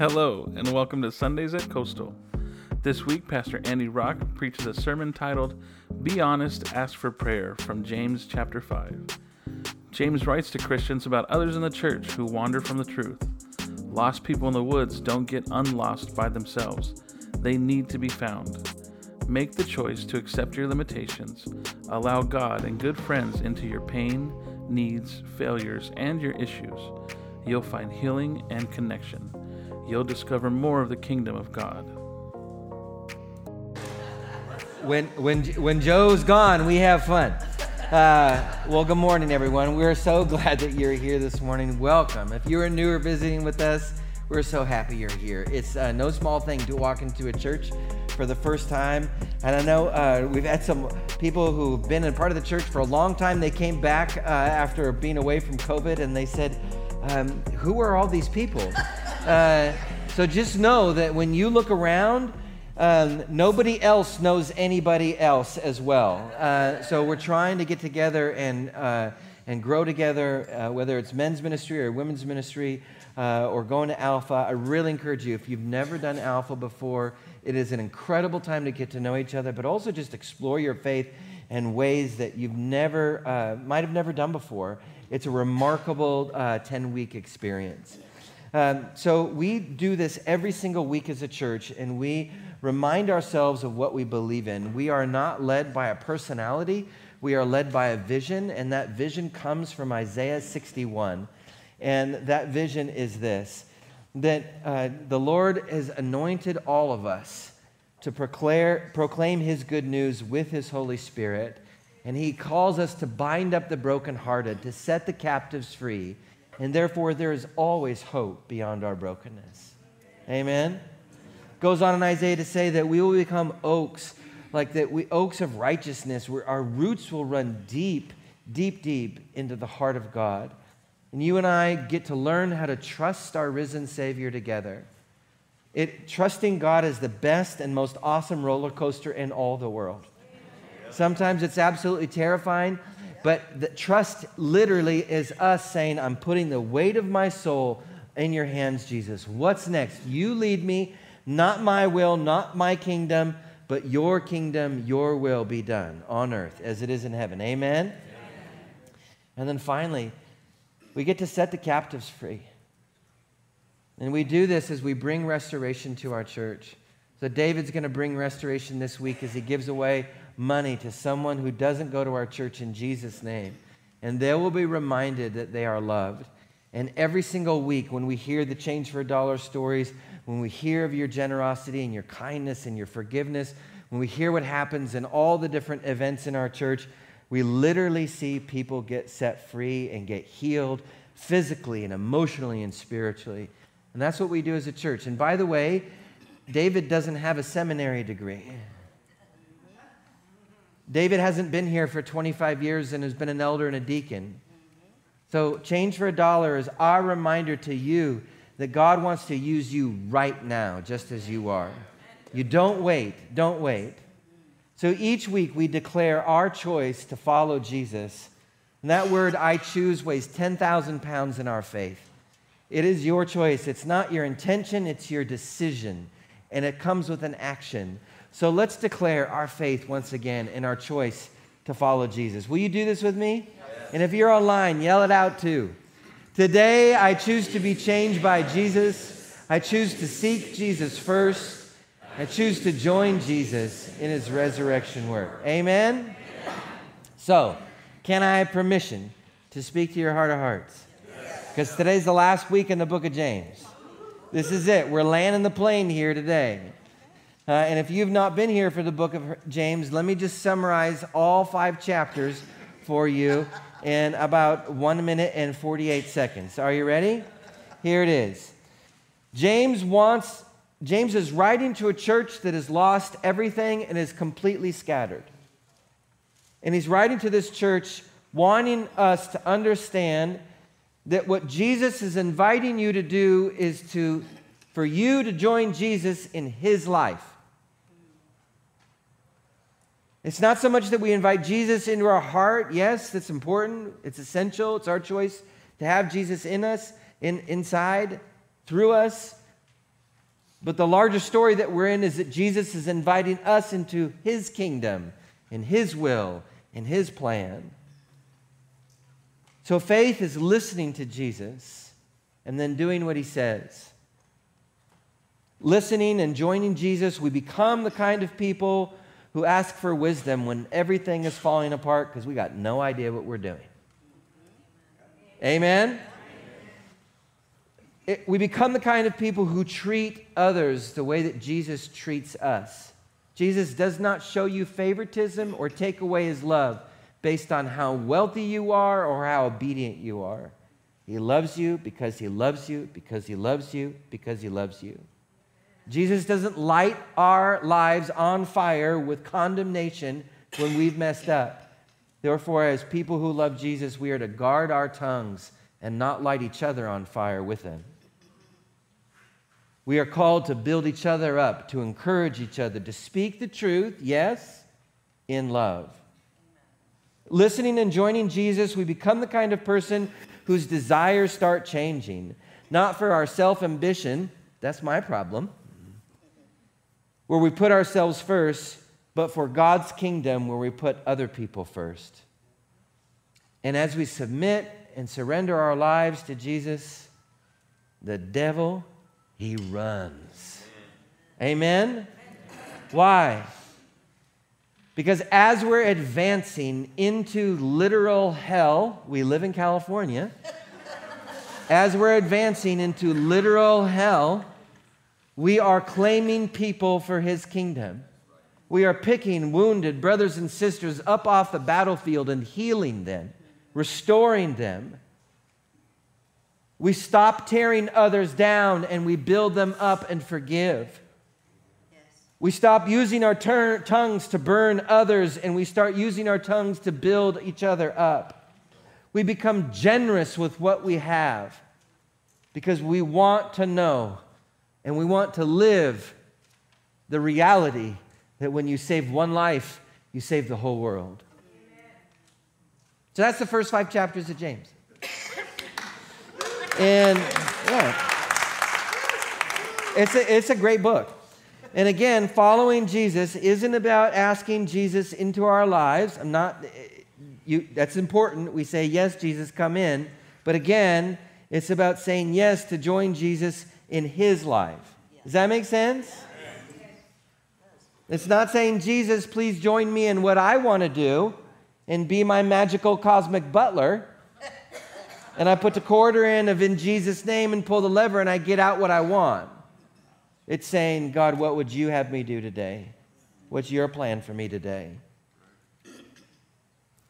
Hello, and welcome to Sundays at Coastal. This week, Pastor Andy Rock preaches a sermon titled Be Honest, Ask for Prayer from James chapter 5. James writes to Christians about others in the church who wander from the truth. Lost people in the woods don't get unlost by themselves, they need to be found. Make the choice to accept your limitations, allow God and good friends into your pain, needs, failures, and your issues. You'll find healing and connection. You'll discover more of the kingdom of God. When, when, when Joe's gone, we have fun. Uh, well, good morning, everyone. We're so glad that you're here this morning. Welcome. If you're new or visiting with us, we're so happy you're here. It's uh, no small thing to walk into a church for the first time. And I know uh, we've had some people who've been a part of the church for a long time. They came back uh, after being away from COVID and they said, um, Who are all these people? Uh, so just know that when you look around, um, nobody else knows anybody else as well. Uh, so we're trying to get together and, uh, and grow together, uh, whether it's men's ministry or women's ministry uh, or going to Alpha. I really encourage you, if you've never done Alpha before, it is an incredible time to get to know each other, but also just explore your faith in ways that you've never, might have never done before. It's a remarkable 10 week experience. Um, so we do this every single week as a church, and we remind ourselves of what we believe in. We are not led by a personality, we are led by a vision, and that vision comes from Isaiah 61. And that vision is this that uh, the Lord has anointed all of us to proclaim, proclaim his good news with his Holy Spirit. And he calls us to bind up the brokenhearted, to set the captives free and therefore there is always hope beyond our brokenness. Amen. Goes on in Isaiah to say that we will become oaks, like that we oaks of righteousness, where our roots will run deep, deep, deep into the heart of God. And you and I get to learn how to trust our risen Savior together. It, trusting God is the best and most awesome roller coaster in all the world. Sometimes it's absolutely terrifying. But the trust literally is us saying, I'm putting the weight of my soul in your hands, Jesus. What's next? You lead me, not my will, not my kingdom, but your kingdom, your will be done on earth as it is in heaven. Amen? Amen. And then finally, we get to set the captives free. And we do this as we bring restoration to our church. So David's going to bring restoration this week as he gives away money to someone who doesn't go to our church in Jesus' name. And they will be reminded that they are loved. And every single week, when we hear the change for a dollar stories, when we hear of your generosity and your kindness and your forgiveness, when we hear what happens in all the different events in our church, we literally see people get set free and get healed physically and emotionally and spiritually. And that's what we do as a church. And by the way, David doesn't have a seminary degree. David hasn't been here for 25 years and has been an elder and a deacon. So, change for a dollar is our reminder to you that God wants to use you right now, just as you are. You don't wait, don't wait. So, each week we declare our choice to follow Jesus. And that word, I choose, weighs 10,000 pounds in our faith. It is your choice. It's not your intention, it's your decision. And it comes with an action. So let's declare our faith once again in our choice to follow Jesus. Will you do this with me? Yes. And if you're online, yell it out too. Today, I choose to be changed by Jesus. I choose to seek Jesus first. I choose to join Jesus in his resurrection work. Amen? So, can I have permission to speak to your heart of hearts? Because today's the last week in the book of James. This is it. We're landing the plane here today. Uh, and if you've not been here for the book of James, let me just summarize all five chapters for you in about one minute and 48 seconds. Are you ready? Here it is. James wants, James is writing to a church that has lost everything and is completely scattered. And he's writing to this church wanting us to understand that what Jesus is inviting you to do is to for you to join Jesus in his life. It's not so much that we invite Jesus into our heart. Yes, that's important. It's essential. It's our choice to have Jesus in us, in, inside, through us. But the larger story that we're in is that Jesus is inviting us into his kingdom, in his will, in his plan. So faith is listening to Jesus and then doing what he says. Listening and joining Jesus, we become the kind of people who ask for wisdom when everything is falling apart because we got no idea what we're doing. Amen? It, we become the kind of people who treat others the way that Jesus treats us. Jesus does not show you favoritism or take away his love based on how wealthy you are or how obedient you are. He loves you because he loves you, because he loves you, because he loves you. Jesus doesn't light our lives on fire with condemnation when we've messed up. Therefore, as people who love Jesus, we are to guard our tongues and not light each other on fire with them. We are called to build each other up, to encourage each other, to speak the truth, yes, in love. Listening and joining Jesus, we become the kind of person whose desires start changing, not for our self ambition, that's my problem, where we put ourselves first, but for God's kingdom, where we put other people first. And as we submit and surrender our lives to Jesus, the devil, he runs. Amen? Why? Because as we're advancing into literal hell, we live in California. As we're advancing into literal hell, we are claiming people for his kingdom. We are picking wounded brothers and sisters up off the battlefield and healing them, restoring them. We stop tearing others down and we build them up and forgive. We stop using our ter- tongues to burn others and we start using our tongues to build each other up. We become generous with what we have because we want to know and we want to live the reality that when you save one life, you save the whole world. So that's the first five chapters of James. And yeah, it's a, it's a great book. And again, following Jesus isn't about asking Jesus into our lives. I'm not, you, that's important. We say, Yes, Jesus, come in. But again, it's about saying yes to join Jesus in his life. Does that make sense? It's not saying, Jesus, please join me in what I want to do and be my magical cosmic butler. And I put the quarter in of in Jesus' name and pull the lever and I get out what I want. It's saying, God, what would you have me do today? What's your plan for me today?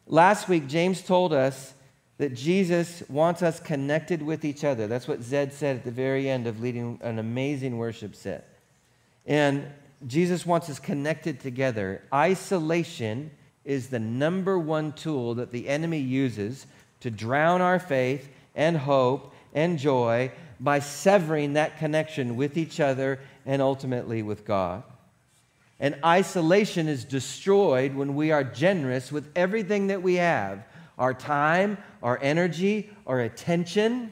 Last week, James told us that Jesus wants us connected with each other. That's what Zed said at the very end of leading an amazing worship set. And Jesus wants us connected together. Isolation is the number one tool that the enemy uses to drown our faith and hope and joy by severing that connection with each other and ultimately with God. And isolation is destroyed when we are generous with everything that we have our time, our energy, our attention.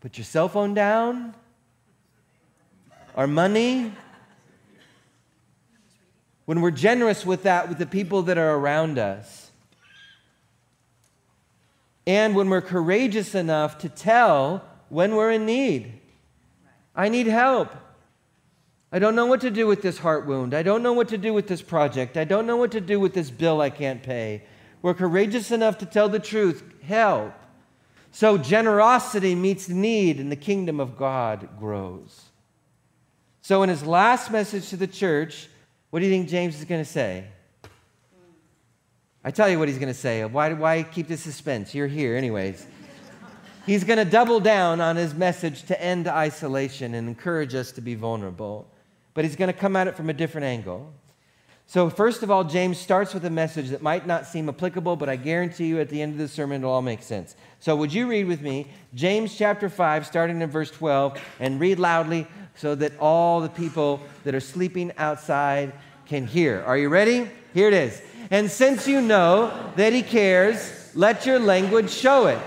Put your cell phone down, our money. When we're generous with that, with the people that are around us. And when we're courageous enough to tell when we're in need. I need help. I don't know what to do with this heart wound. I don't know what to do with this project. I don't know what to do with this bill I can't pay. We're courageous enough to tell the truth. Help. So generosity meets need, and the kingdom of God grows. So, in his last message to the church, what do you think James is going to say? I tell you what he's going to say. Why, why keep the suspense? You're here, anyways. He's going to double down on his message to end isolation and encourage us to be vulnerable. But he's going to come at it from a different angle. So, first of all, James starts with a message that might not seem applicable, but I guarantee you at the end of the sermon it'll all make sense. So, would you read with me James chapter 5, starting in verse 12, and read loudly so that all the people that are sleeping outside can hear? Are you ready? Here it is. And since you know that he cares, let your language show it.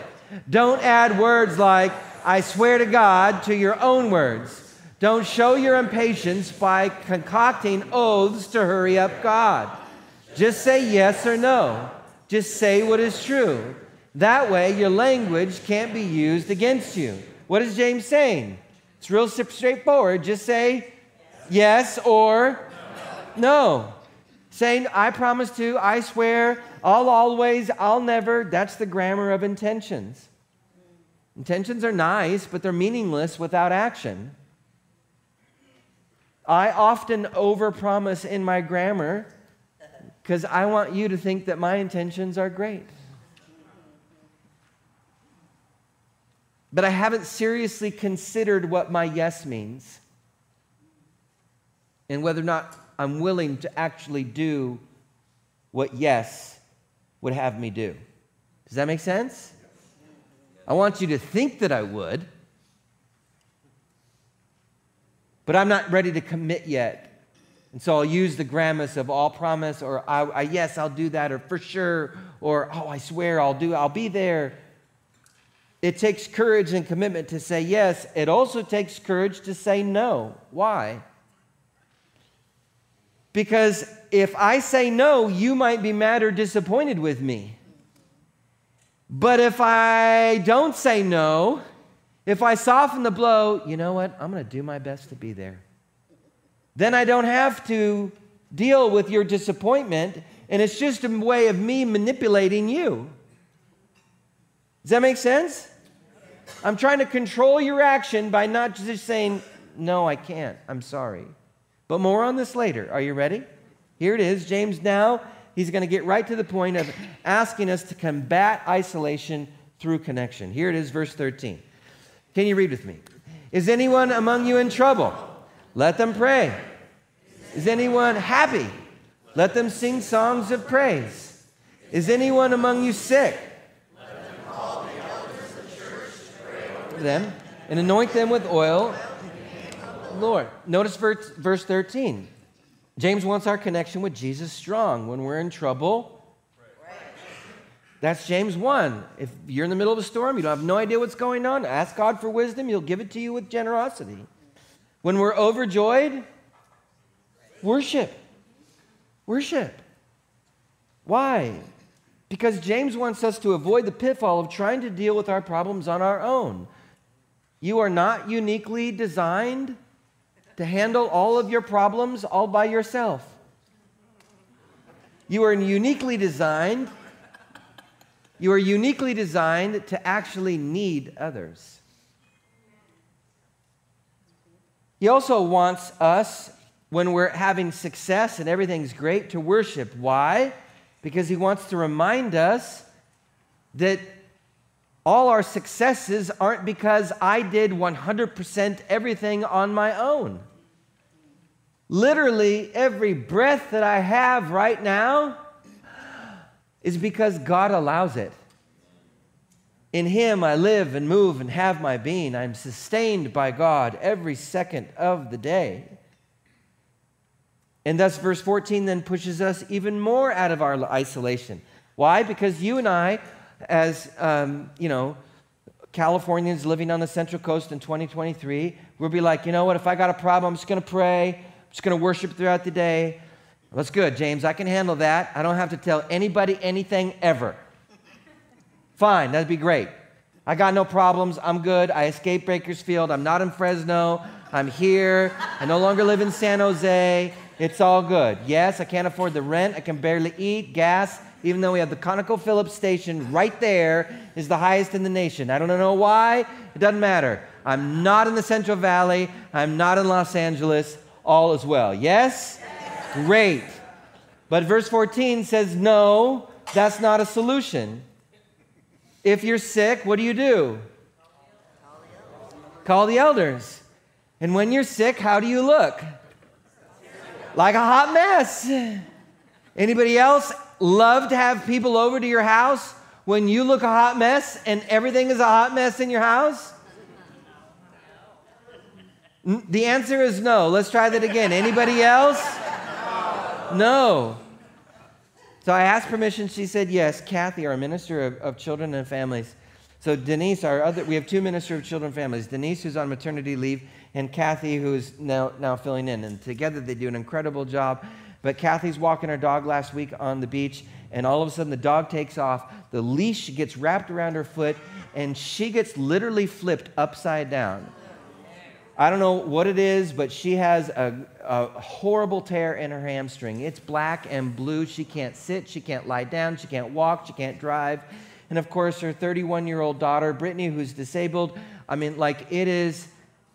Don't add words like, I swear to God, to your own words. Don't show your impatience by concocting oaths to hurry up God. Just say yes or no. Just say what is true. That way, your language can't be used against you. What is James saying? It's real straightforward. Just say yes or no. Saying, I promise to, I swear, I'll always, I'll never. That's the grammar of intentions. Intentions are nice, but they're meaningless without action. I often overpromise in my grammar because I want you to think that my intentions are great. But I haven't seriously considered what my yes means and whether or not I'm willing to actually do what yes would have me do. Does that make sense? I want you to think that I would. But I'm not ready to commit yet. And so I'll use the grammus of all promise, or I, I, yes, I'll do that, or for sure, or oh, I swear I'll do, I'll be there. It takes courage and commitment to say yes. It also takes courage to say no. Why? Because if I say no, you might be mad or disappointed with me. But if I don't say no, if I soften the blow, you know what? I'm going to do my best to be there. Then I don't have to deal with your disappointment, and it's just a way of me manipulating you. Does that make sense? I'm trying to control your action by not just saying, No, I can't. I'm sorry. But more on this later. Are you ready? Here it is. James now, he's going to get right to the point of asking us to combat isolation through connection. Here it is, verse 13. Can you read with me? Is anyone among you in trouble? Let them pray. Is anyone happy? Let them sing songs of praise. Is anyone among you sick? Let them call the elders of the church to pray over them and anoint them with oil. Lord. Notice verse, verse 13. James wants our connection with Jesus strong. When we're in trouble, that's James 1. If you're in the middle of a storm, you don't have no idea what's going on, ask God for wisdom. He'll give it to you with generosity. When we're overjoyed, worship. Worship. Why? Because James wants us to avoid the pitfall of trying to deal with our problems on our own. You are not uniquely designed to handle all of your problems all by yourself. You are uniquely designed you are uniquely designed to actually need others. He also wants us, when we're having success and everything's great, to worship. Why? Because he wants to remind us that all our successes aren't because I did 100% everything on my own. Literally, every breath that I have right now is because God allows it. In Him I live and move and have my being. I'm sustained by God every second of the day. And thus, verse 14 then pushes us even more out of our isolation. Why? Because you and I, as, um, you know, Californians living on the Central Coast in 2023, we'll be like, you know what, if I got a problem, I'm just going to pray, I'm just going to worship throughout the day. That's good, James. I can handle that. I don't have to tell anybody anything ever. Fine, that'd be great. I got no problems. I'm good. I escaped Bakersfield. I'm not in Fresno. I'm here. I no longer live in San Jose. It's all good. Yes, I can't afford the rent. I can barely eat. Gas, even though we have the ConocoPhillips station right there, is the highest in the nation. I don't know why. It doesn't matter. I'm not in the Central Valley. I'm not in Los Angeles. All is well. Yes? Great. But verse 14 says, no, that's not a solution. If you're sick, what do you do? Call the elders. And when you're sick, how do you look? Like a hot mess. Anybody else love to have people over to your house when you look a hot mess and everything is a hot mess in your house? The answer is no. Let's try that again. Anybody else? No. So I asked permission. She said yes. Kathy, our minister of, of children and families, So Denise, our other, we have two minister of children and families. Denise, who's on maternity leave, and Kathy, who's now, now filling in. And together they do an incredible job. But Kathy's walking her dog last week on the beach, and all of a sudden the dog takes off. The leash gets wrapped around her foot, and she gets literally flipped upside down. I don't know what it is, but she has a, a, horrible tear in her hamstring. It's black and blue. She can't sit, she can't lie down, she can't walk, she can't drive. And of course, her 31 year old daughter, Brittany, who's disabled. I mean, like, it is,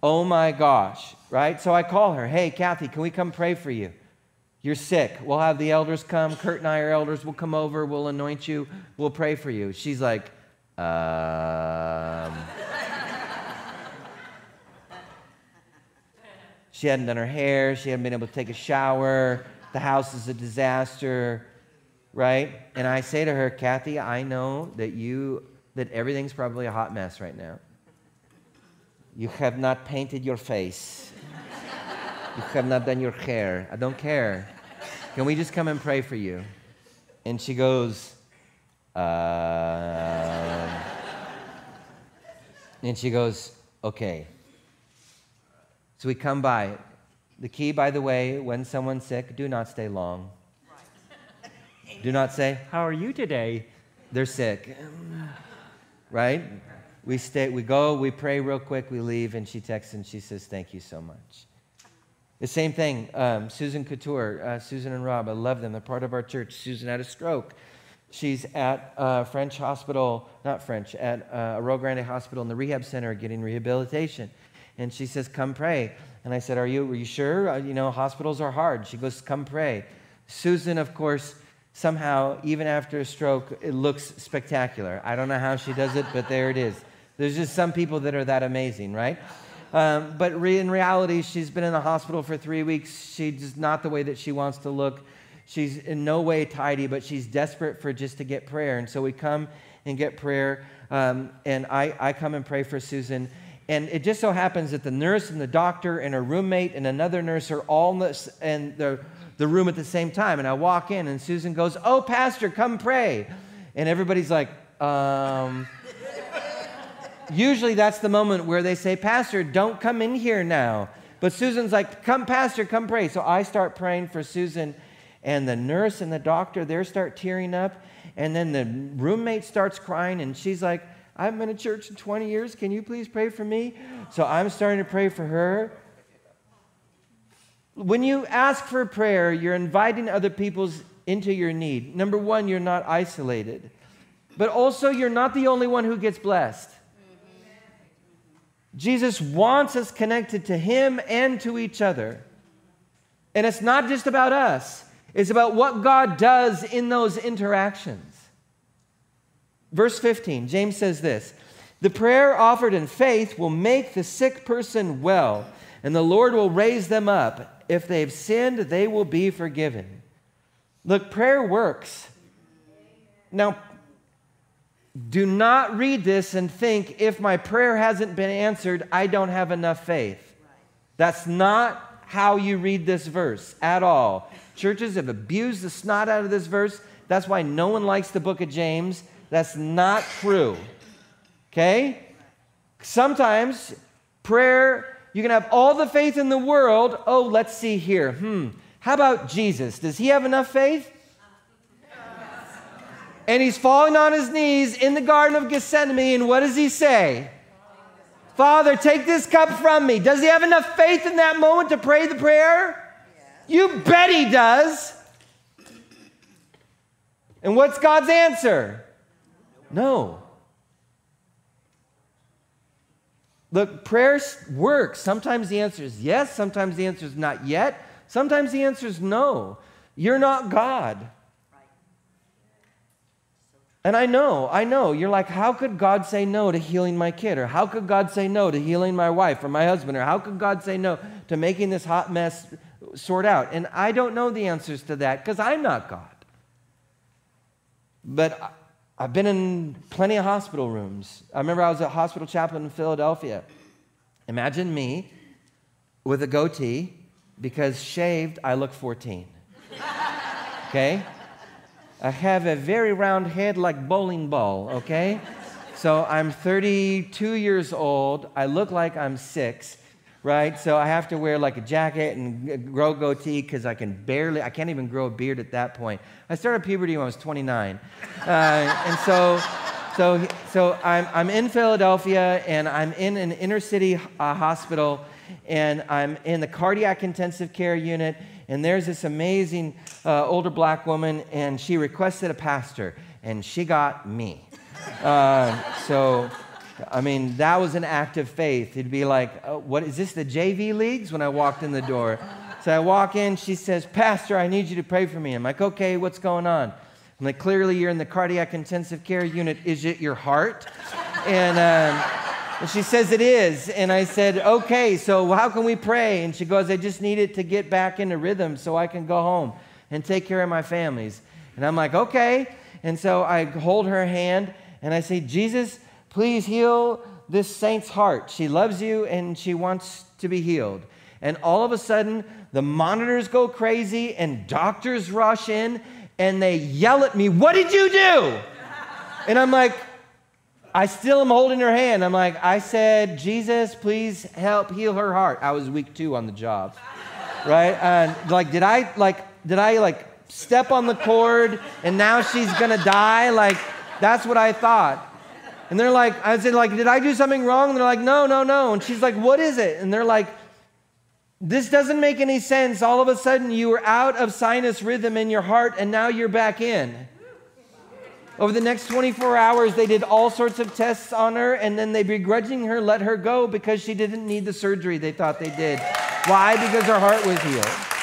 oh my gosh, right? So I call her, hey, Kathy, can we come pray for you? You're sick. We'll have the elders come. Kurt and I are elders. We'll come over. We'll anoint you. We'll pray for you. She's like, um. She hadn't done her hair. She hadn't been able to take a shower. The house is a disaster, right? And I say to her, Kathy, I know that you, that everything's probably a hot mess right now. You have not painted your face. You have not done your hair. I don't care. Can we just come and pray for you? And she goes, uh, and she goes, okay. So we come by. The key, by the way, when someone's sick, do not stay long. Do not say, How are you today? They're sick. Right? We stay, we go, we pray real quick, we leave, and she texts and she says, Thank you so much. The same thing, um, Susan Couture, uh, Susan and Rob, I love them. They're part of our church. Susan had a stroke. She's at uh, French Hospital, not French, at uh, Arroyo Grande Hospital in the rehab center getting rehabilitation. And she says, Come pray. And I said, Are you, are you sure? Uh, you know, hospitals are hard. She goes, Come pray. Susan, of course, somehow, even after a stroke, it looks spectacular. I don't know how she does it, but there it is. There's just some people that are that amazing, right? Um, but re- in reality, she's been in the hospital for three weeks. She's not the way that she wants to look. She's in no way tidy, but she's desperate for just to get prayer. And so we come and get prayer. Um, and I, I come and pray for Susan. And it just so happens that the nurse and the doctor and her roommate and another nurse are all in the, in the, the room at the same time. And I walk in, and Susan goes, Oh, Pastor, come pray. And everybody's like, um, usually that's the moment where they say, Pastor, don't come in here now. But Susan's like, Come, Pastor, come pray. So I start praying for Susan, and the nurse and the doctor there start tearing up. And then the roommate starts crying, and she's like, I haven't been to church in 20 years. Can you please pray for me? So I'm starting to pray for her. When you ask for prayer, you're inviting other people's into your need. Number one, you're not isolated, but also you're not the only one who gets blessed. Jesus wants us connected to Him and to each other. And it's not just about us, it's about what God does in those interactions. Verse 15, James says this The prayer offered in faith will make the sick person well, and the Lord will raise them up. If they've sinned, they will be forgiven. Look, prayer works. Now, do not read this and think if my prayer hasn't been answered, I don't have enough faith. That's not how you read this verse at all. Churches have abused the snot out of this verse. That's why no one likes the book of James. That's not true. Okay? Sometimes prayer, you can have all the faith in the world. Oh, let's see here. Hmm. How about Jesus? Does he have enough faith? and he's falling on his knees in the Garden of Gethsemane, and what does he say? Father, take this cup from me. Does he have enough faith in that moment to pray the prayer? You bet he does. And what's God's answer? No. Look, prayer works. Sometimes the answer is yes, sometimes the answer is not yet, sometimes the answer is no. You're not God. And I know, I know, you're like, how could God say no to healing my kid? Or how could God say no to healing my wife or my husband? Or how could God say no to making this hot mess sort out? And I don't know the answers to that because I'm not God. But I've been in plenty of hospital rooms. I remember I was a hospital chaplain in Philadelphia. Imagine me with a goatee because shaved, I look 14. Okay? I have a very round head like bowling ball, okay? so I'm 32 years old. I look like I'm six, right? So I have to wear like a jacket and grow goatee because I can barely, I can't even grow a beard at that point. I started puberty when I was 29. Uh, and so, so, so I'm, I'm in Philadelphia and I'm in an inner city uh, hospital and I'm in the cardiac intensive care unit. And there's this amazing uh, older black woman, and she requested a pastor, and she got me. Uh, so, I mean, that was an act of faith. He'd be like, oh, what is this, the JV leagues? When I walked in the door. So I walk in, she says, Pastor, I need you to pray for me. I'm like, okay, what's going on? I'm like, clearly you're in the cardiac intensive care unit. Is it your heart? And, um, and she says it is. And I said, okay, so how can we pray? And she goes, I just need it to get back into rhythm so I can go home and take care of my families. And I'm like, okay. And so I hold her hand and I say, Jesus, please heal this saint's heart. She loves you and she wants to be healed. And all of a sudden, the monitors go crazy and doctors rush in and they yell at me, What did you do? And I'm like, I still am holding her hand. I'm like, I said, Jesus, please help heal her heart. I was week two on the job, right? And like, did I like, did I like step on the cord and now she's gonna die? Like, that's what I thought. And they're like, I said, like, did I do something wrong? And they're like, no, no, no. And she's like, what is it? And they're like, this doesn't make any sense. All of a sudden, you were out of sinus rhythm in your heart, and now you're back in. Over the next 24 hours, they did all sorts of tests on her, and then they begrudging her let her go because she didn't need the surgery they thought they did. Why? Because her heart was healed.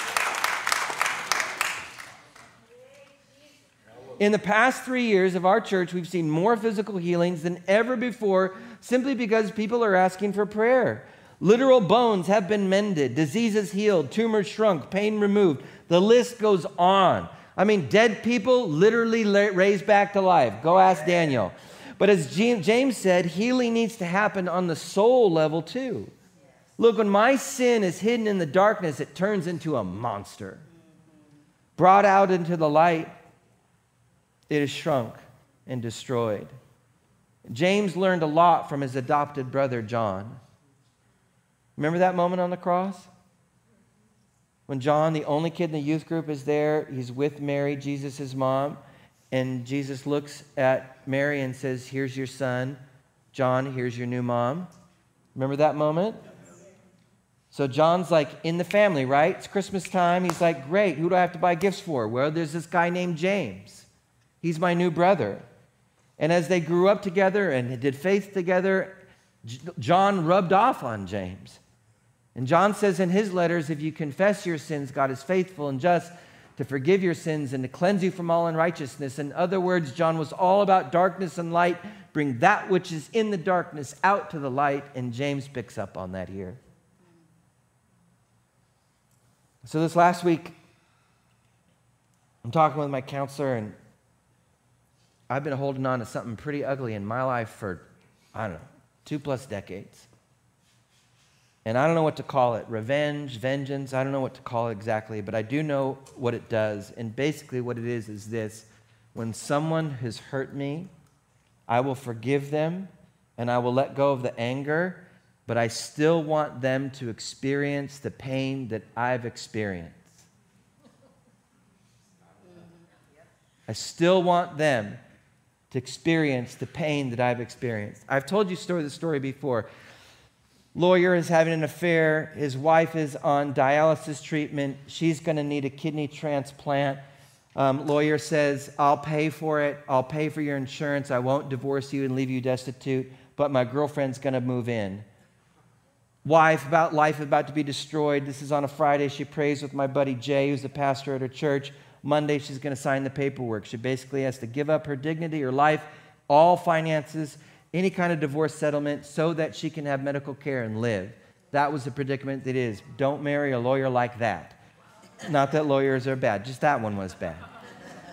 In the past three years of our church, we've seen more physical healings than ever before simply because people are asking for prayer. Literal bones have been mended, diseases healed, tumors shrunk, pain removed. The list goes on. I mean, dead people literally raised back to life. Go ask Daniel. But as James said, healing needs to happen on the soul level too. Look, when my sin is hidden in the darkness, it turns into a monster. Brought out into the light, it is shrunk and destroyed. James learned a lot from his adopted brother John. Remember that moment on the cross? When John, the only kid in the youth group, is there, he's with Mary, Jesus' mom, and Jesus looks at Mary and says, Here's your son. John, here's your new mom. Remember that moment? So John's like in the family, right? It's Christmas time. He's like, Great, who do I have to buy gifts for? Well, there's this guy named James. He's my new brother. And as they grew up together and did faith together, John rubbed off on James. And John says in his letters if you confess your sins, God is faithful and just to forgive your sins and to cleanse you from all unrighteousness. In other words, John was all about darkness and light. Bring that which is in the darkness out to the light. And James picks up on that here. So, this last week, I'm talking with my counselor, and I've been holding on to something pretty ugly in my life for, I don't know, two plus decades. And I don't know what to call it revenge, vengeance, I don't know what to call it exactly, but I do know what it does. And basically, what it is is this when someone has hurt me, I will forgive them and I will let go of the anger, but I still want them to experience the pain that I've experienced. I still want them to experience the pain that I've experienced. I've told you story, the story before. Lawyer is having an affair. His wife is on dialysis treatment. She's going to need a kidney transplant. Um, lawyer says, I'll pay for it. I'll pay for your insurance. I won't divorce you and leave you destitute, but my girlfriend's going to move in. Wife, about life about to be destroyed. This is on a Friday. She prays with my buddy Jay, who's the pastor at her church. Monday, she's going to sign the paperwork. She basically has to give up her dignity, her life, all finances, any kind of divorce settlement so that she can have medical care and live. That was the predicament that is. Don't marry a lawyer like that. Not that lawyers are bad, just that one was bad.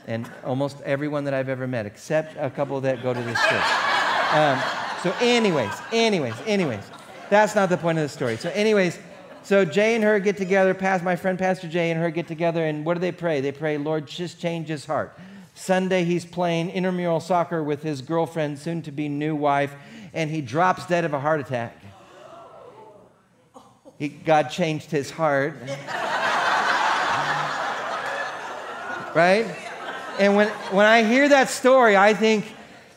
And almost everyone that I've ever met, except a couple that go to this church. Um, so, anyways, anyways, anyways, that's not the point of the story. So, anyways, so Jay and her get together, past my friend Pastor Jay and her get together, and what do they pray? They pray, Lord, just change his heart. Sunday, he's playing intramural soccer with his girlfriend, soon to be new wife, and he drops dead of a heart attack. He, God changed his heart. right? And when, when I hear that story, I think,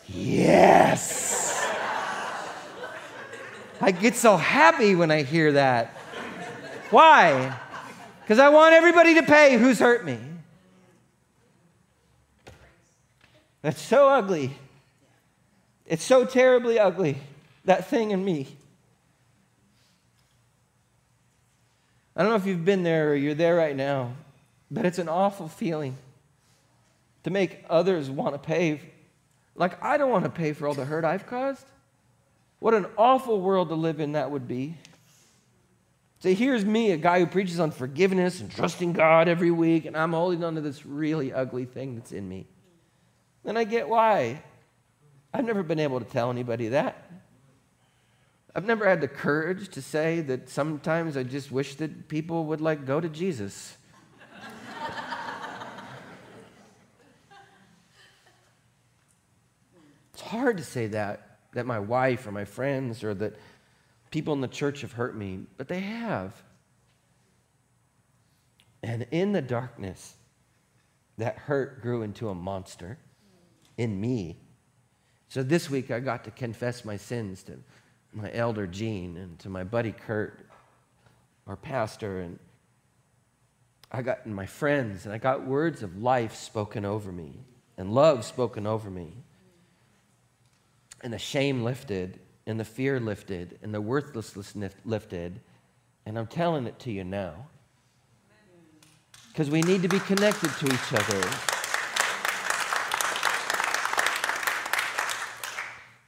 yes. I get so happy when I hear that. Why? Because I want everybody to pay who's hurt me. That's so ugly. It's so terribly ugly, that thing in me. I don't know if you've been there or you're there right now, but it's an awful feeling to make others want to pay. Like, I don't want to pay for all the hurt I've caused. What an awful world to live in that would be. So here's me, a guy who preaches on forgiveness and trusting God every week, and I'm holding on to this really ugly thing that's in me. Then I get why. I've never been able to tell anybody that. I've never had the courage to say that sometimes I just wish that people would like go to Jesus. it's hard to say that, that my wife or my friends or that people in the church have hurt me, but they have. And in the darkness, that hurt grew into a monster in me. So this week I got to confess my sins to my elder Gene and to my buddy Kurt, our pastor, and I got my friends, and I got words of life spoken over me and love spoken over me. And the shame lifted, and the fear lifted, and the worthlessness lifted. And I'm telling it to you now. Because we need to be connected to each other.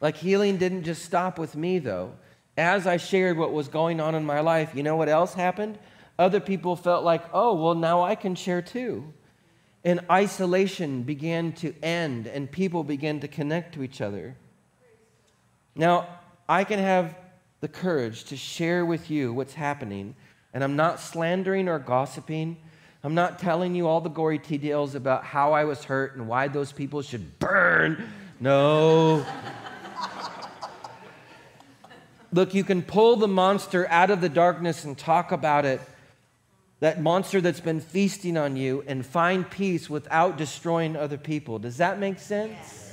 Like healing didn't just stop with me, though. As I shared what was going on in my life, you know what else happened? Other people felt like, oh, well, now I can share too. And isolation began to end, and people began to connect to each other. Now, I can have the courage to share with you what's happening, and I'm not slandering or gossiping. I'm not telling you all the gory details about how I was hurt and why those people should burn. No. Look, you can pull the monster out of the darkness and talk about it, that monster that's been feasting on you, and find peace without destroying other people. Does that make sense?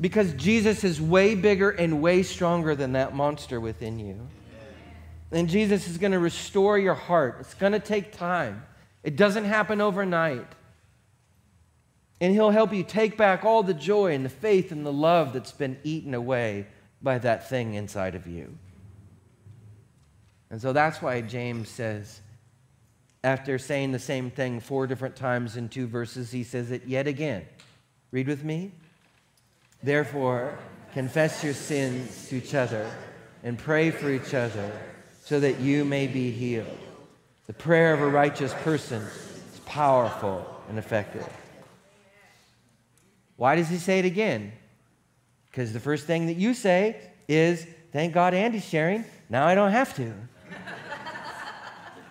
Because Jesus is way bigger and way stronger than that monster within you. And Jesus is going to restore your heart. It's going to take time, it doesn't happen overnight. And He'll help you take back all the joy and the faith and the love that's been eaten away by that thing inside of you. And so that's why James says, after saying the same thing four different times in two verses, he says it yet again. Read with me. Therefore, confess your sins to each other and pray for each other so that you may be healed. The prayer of a righteous person is powerful and effective. Why does he say it again? Because the first thing that you say is, Thank God Andy's sharing. Now I don't have to.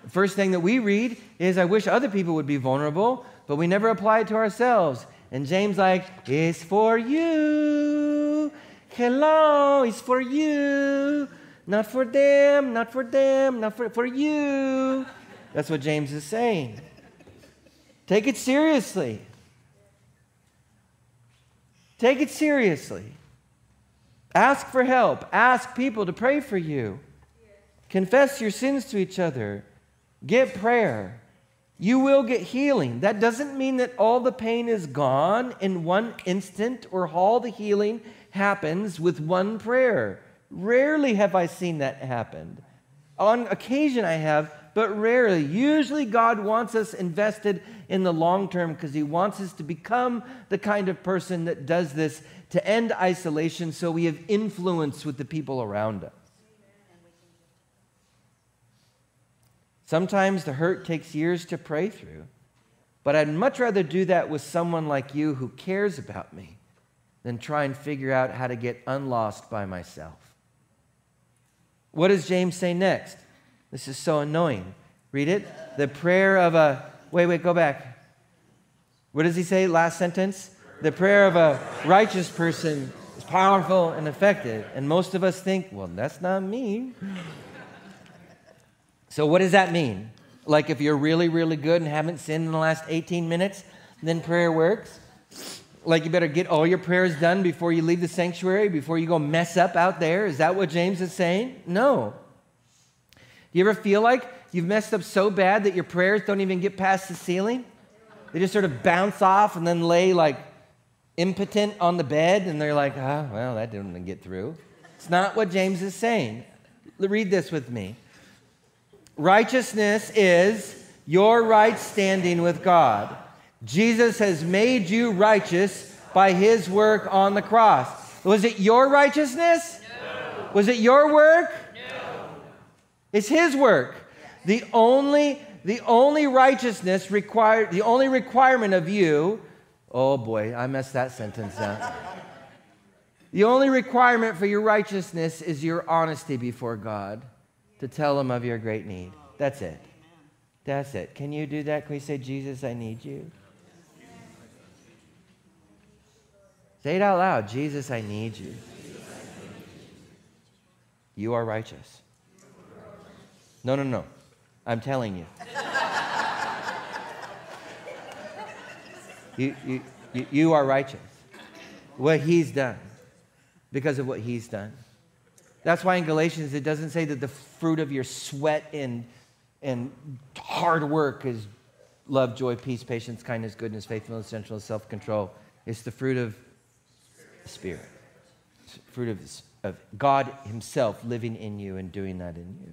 the first thing that we read is, I wish other people would be vulnerable, but we never apply it to ourselves. And James, like, it's for you. Hello, it's for you. Not for them, not for them, not for, for you. That's what James is saying. Take it seriously. Take it seriously. Ask for help. Ask people to pray for you. Confess your sins to each other. Get prayer. You will get healing. That doesn't mean that all the pain is gone in one instant or all the healing happens with one prayer. Rarely have I seen that happen. On occasion, I have, but rarely. Usually, God wants us invested in the long term because He wants us to become the kind of person that does this to end isolation so we have influence with the people around us. Sometimes the hurt takes years to pray through, but I'd much rather do that with someone like you who cares about me than try and figure out how to get unlost by myself. What does James say next? This is so annoying. Read it. The prayer of a, wait, wait, go back. What does he say? Last sentence? The prayer of a righteous person is powerful and effective. And most of us think, well, that's not me. So, what does that mean? Like, if you're really, really good and haven't sinned in the last 18 minutes, then prayer works? Like, you better get all your prayers done before you leave the sanctuary, before you go mess up out there? Is that what James is saying? No. Do you ever feel like you've messed up so bad that your prayers don't even get past the ceiling? They just sort of bounce off and then lay like impotent on the bed, and they're like, oh, well, that didn't get through. It's not what James is saying. Read this with me. Righteousness is your right standing with God. Jesus has made you righteous by his work on the cross. Was it your righteousness? No. Was it your work? No. It's his work. The only the only righteousness required the only requirement of you Oh boy, I messed that sentence up. the only requirement for your righteousness is your honesty before God to tell him of your great need. That's it. That's it. Can you do that? Can we say, Jesus, I need you? Say it out loud Jesus, I need you. You are righteous. No, no, no. I'm telling you. you, you, you, you are righteous. What he's done, because of what he's done. That's why in Galatians it doesn't say that the fruit of your sweat and, and hard work is love, joy, peace, patience, kindness, goodness, faithfulness, gentleness, self control. It's the fruit of the Spirit, fruit of, of God Himself living in you and doing that in you.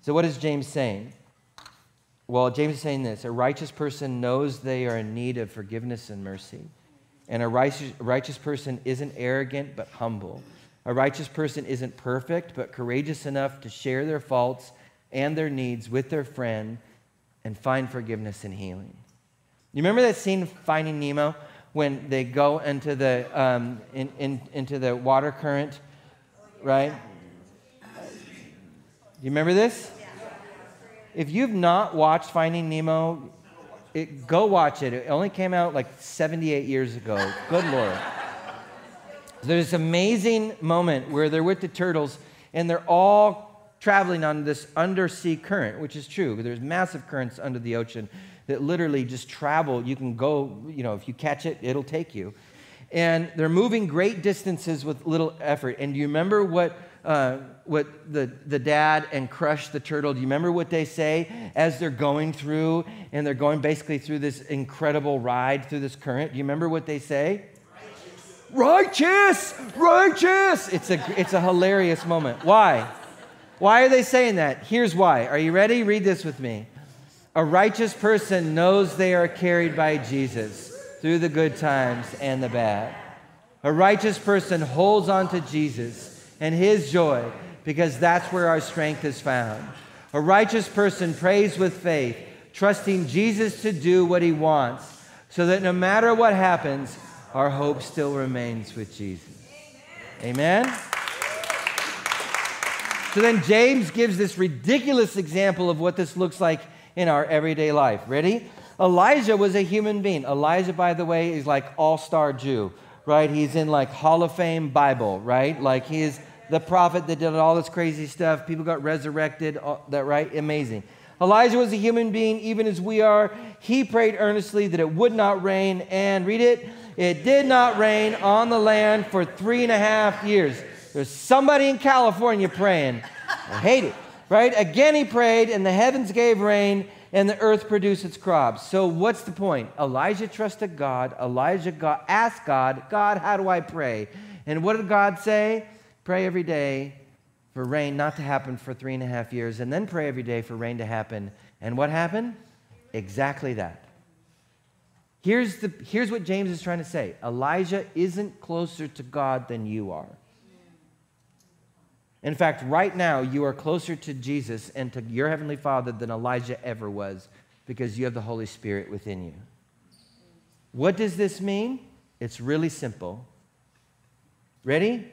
So, what is James saying? Well, James is saying this a righteous person knows they are in need of forgiveness and mercy. And a righteous, righteous person isn't arrogant, but humble. A righteous person isn't perfect, but courageous enough to share their faults and their needs with their friend and find forgiveness and healing. You remember that scene Finding Nemo when they go into the, um, in, in, into the water current, right? You remember this? If you've not watched Finding Nemo, it, go watch it. It only came out like 78 years ago. Good Lord. There's this amazing moment where they're with the turtles and they're all traveling on this undersea current, which is true. There's massive currents under the ocean that literally just travel. You can go, you know, if you catch it, it'll take you. And they're moving great distances with little effort. And do you remember what uh, what the, the dad and Crush the turtle, do you remember what they say as they're going through and they're going basically through this incredible ride through this current? Do you remember what they say? Righteous, righteous. It's a, it's a hilarious moment. Why? Why are they saying that? Here's why. Are you ready? Read this with me. A righteous person knows they are carried by Jesus through the good times and the bad. A righteous person holds on to Jesus and his joy because that's where our strength is found. A righteous person prays with faith, trusting Jesus to do what he wants, so that no matter what happens, our hope still remains with Jesus. Amen? So then James gives this ridiculous example of what this looks like in our everyday life. Ready? Elijah was a human being. Elijah, by the way, is like all star Jew, right? He's in like Hall of Fame Bible, right? Like he is the prophet that did all this crazy stuff. People got resurrected, uh, that right? Amazing. Elijah was a human being, even as we are. He prayed earnestly that it would not rain, and read it, it did not rain on the land for three and a half years. There's somebody in California praying. I hate it, right? Again, he prayed, and the heavens gave rain, and the earth produced its crops. So, what's the point? Elijah trusted God. Elijah asked God, God, how do I pray? And what did God say? Pray every day for rain not to happen for three and a half years, and then pray every day for rain to happen. And what happened? Exactly that. Here's, the, here's what James is trying to say Elijah isn't closer to God than you are. In fact, right now, you are closer to Jesus and to your Heavenly Father than Elijah ever was because you have the Holy Spirit within you. What does this mean? It's really simple. Ready?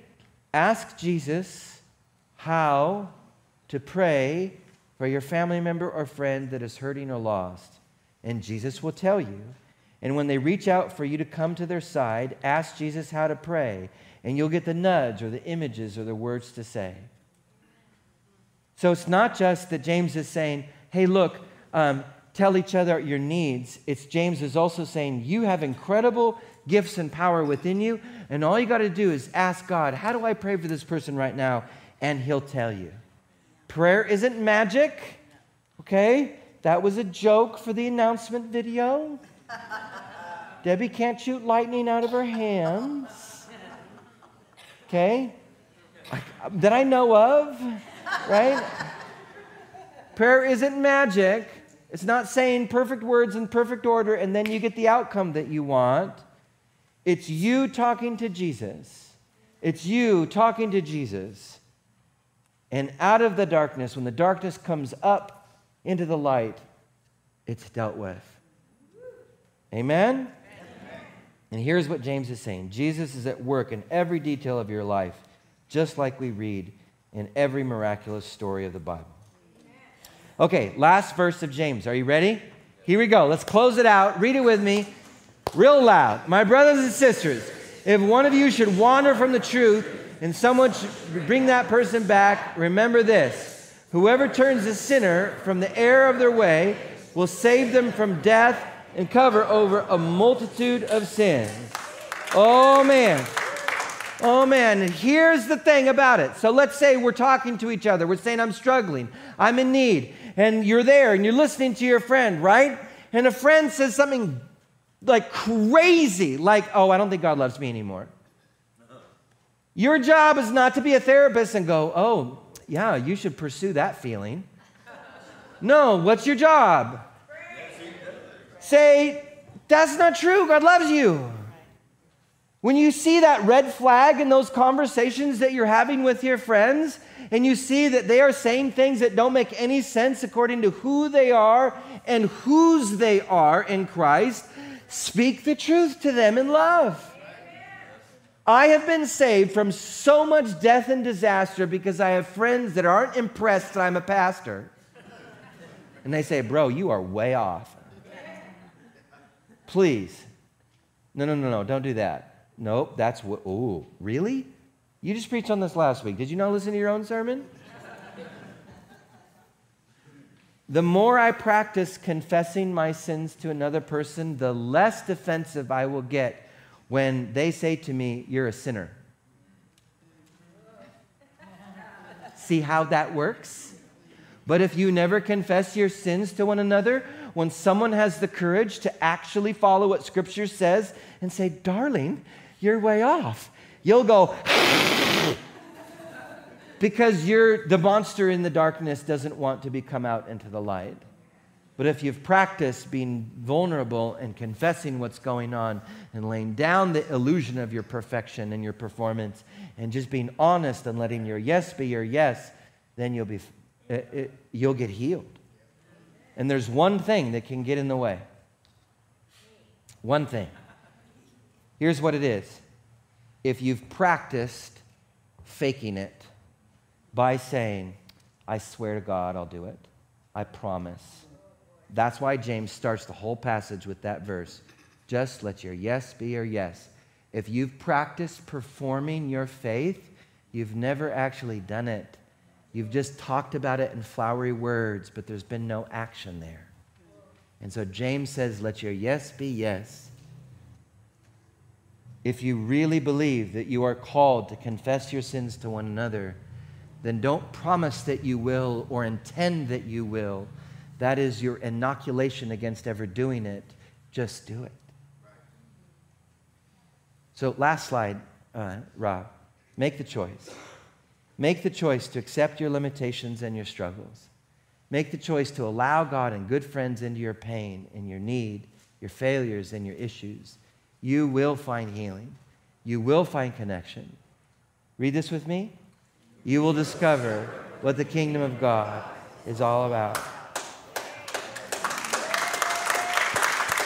Ask Jesus how to pray for your family member or friend that is hurting or lost. And Jesus will tell you. And when they reach out for you to come to their side, ask Jesus how to pray, and you'll get the nudge or the images or the words to say. So it's not just that James is saying, hey, look, um, tell each other your needs. It's James is also saying, you have incredible gifts and power within you, and all you got to do is ask God, how do I pray for this person right now? And he'll tell you. Prayer isn't magic, okay? That was a joke for the announcement video. Debbie can't shoot lightning out of her hands. Okay? That I know of, right? Prayer isn't magic. It's not saying perfect words in perfect order and then you get the outcome that you want. It's you talking to Jesus. It's you talking to Jesus. And out of the darkness, when the darkness comes up into the light, it's dealt with. Amen? Amen? And here's what James is saying Jesus is at work in every detail of your life, just like we read in every miraculous story of the Bible. Okay, last verse of James. Are you ready? Here we go. Let's close it out. Read it with me, real loud. My brothers and sisters, if one of you should wander from the truth and someone should bring that person back, remember this whoever turns a sinner from the error of their way will save them from death and cover over a multitude of sins. Oh, man. Oh, man. and Here's the thing about it. So let's say we're talking to each other. We're saying, I'm struggling. I'm in need. And you're there and you're listening to your friend, right? And a friend says something like crazy, like, oh, I don't think God loves me anymore. Your job is not to be a therapist and go, oh, yeah, you should pursue that feeling. No, what's your job? Say, That's not true. God loves you. When you see that red flag in those conversations that you're having with your friends, and you see that they are saying things that don't make any sense according to who they are and whose they are in Christ, speak the truth to them in love. I have been saved from so much death and disaster because I have friends that aren't impressed that I'm a pastor. And they say, Bro, you are way off. Please. No, no, no, no, don't do that. Nope, that's what, really? You just preached on this last week. Did you not listen to your own sermon? the more I practice confessing my sins to another person, the less defensive I will get when they say to me, You're a sinner. See how that works? But if you never confess your sins to one another, when someone has the courage to actually follow what Scripture says and say, Darling, you're way off, you'll go, because you're, the monster in the darkness doesn't want to be come out into the light. But if you've practiced being vulnerable and confessing what's going on and laying down the illusion of your perfection and your performance and just being honest and letting your yes be your yes, then you'll, be, it, it, you'll get healed. And there's one thing that can get in the way. One thing. Here's what it is if you've practiced faking it by saying, I swear to God, I'll do it, I promise. That's why James starts the whole passage with that verse. Just let your yes be your yes. If you've practiced performing your faith, you've never actually done it. You've just talked about it in flowery words, but there's been no action there. And so James says, Let your yes be yes. If you really believe that you are called to confess your sins to one another, then don't promise that you will or intend that you will. That is your inoculation against ever doing it. Just do it. So, last slide, uh, Rob. Make the choice. Make the choice to accept your limitations and your struggles. Make the choice to allow God and good friends into your pain and your need, your failures and your issues. You will find healing. You will find connection. Read this with me. You will discover what the kingdom of God is all about.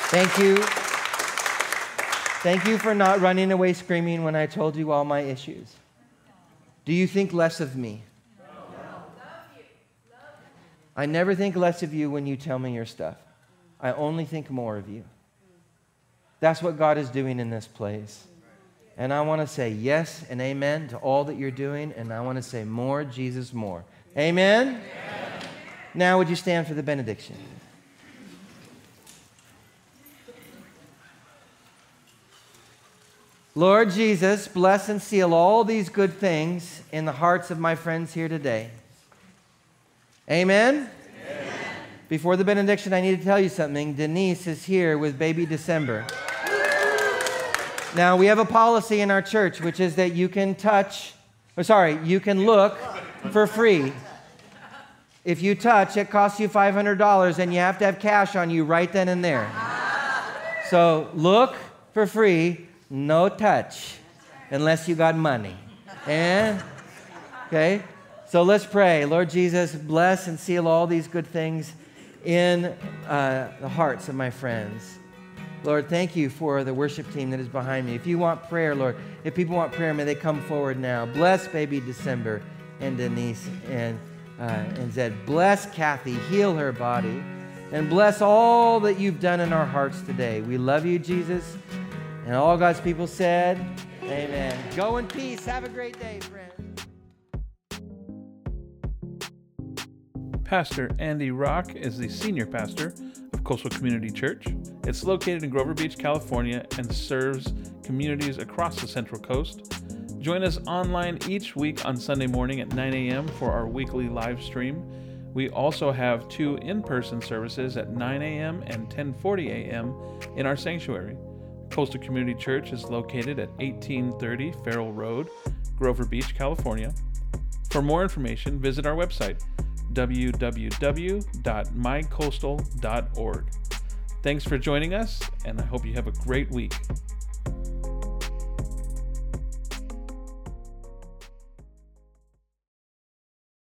Thank you. Thank you for not running away screaming when I told you all my issues. Do you think less of me? No. I never think less of you when you tell me your stuff. I only think more of you. That's what God is doing in this place. And I want to say yes and amen to all that you're doing. And I want to say more, Jesus, more. Amen? amen. Now, would you stand for the benediction? Lord Jesus, bless and seal all these good things in the hearts of my friends here today. Amen? Amen? Before the benediction, I need to tell you something. Denise is here with baby December. Now, we have a policy in our church, which is that you can touch, or sorry, you can look for free. If you touch, it costs you $500 and you have to have cash on you right then and there. So look for free no touch unless you got money. And, okay? So let's pray. Lord Jesus, bless and seal all these good things in uh, the hearts of my friends. Lord, thank you for the worship team that is behind me. If you want prayer, Lord, if people want prayer, may they come forward now. Bless baby December and Denise and, uh, and Zed. Bless Kathy, heal her body, and bless all that you've done in our hearts today. We love you, Jesus. And all God's people said, Amen. Go in peace. Have a great day, friends. Pastor Andy Rock is the senior pastor of Coastal Community Church. It's located in Grover Beach, California, and serves communities across the Central Coast. Join us online each week on Sunday morning at 9 a.m. for our weekly live stream. We also have two in-person services at 9 a.m. and 10:40 a.m. in our sanctuary. Coastal Community Church is located at 1830 Farroll Road, Grover Beach, California. For more information, visit our website, www.mycoastal.org. Thanks for joining us, and I hope you have a great week.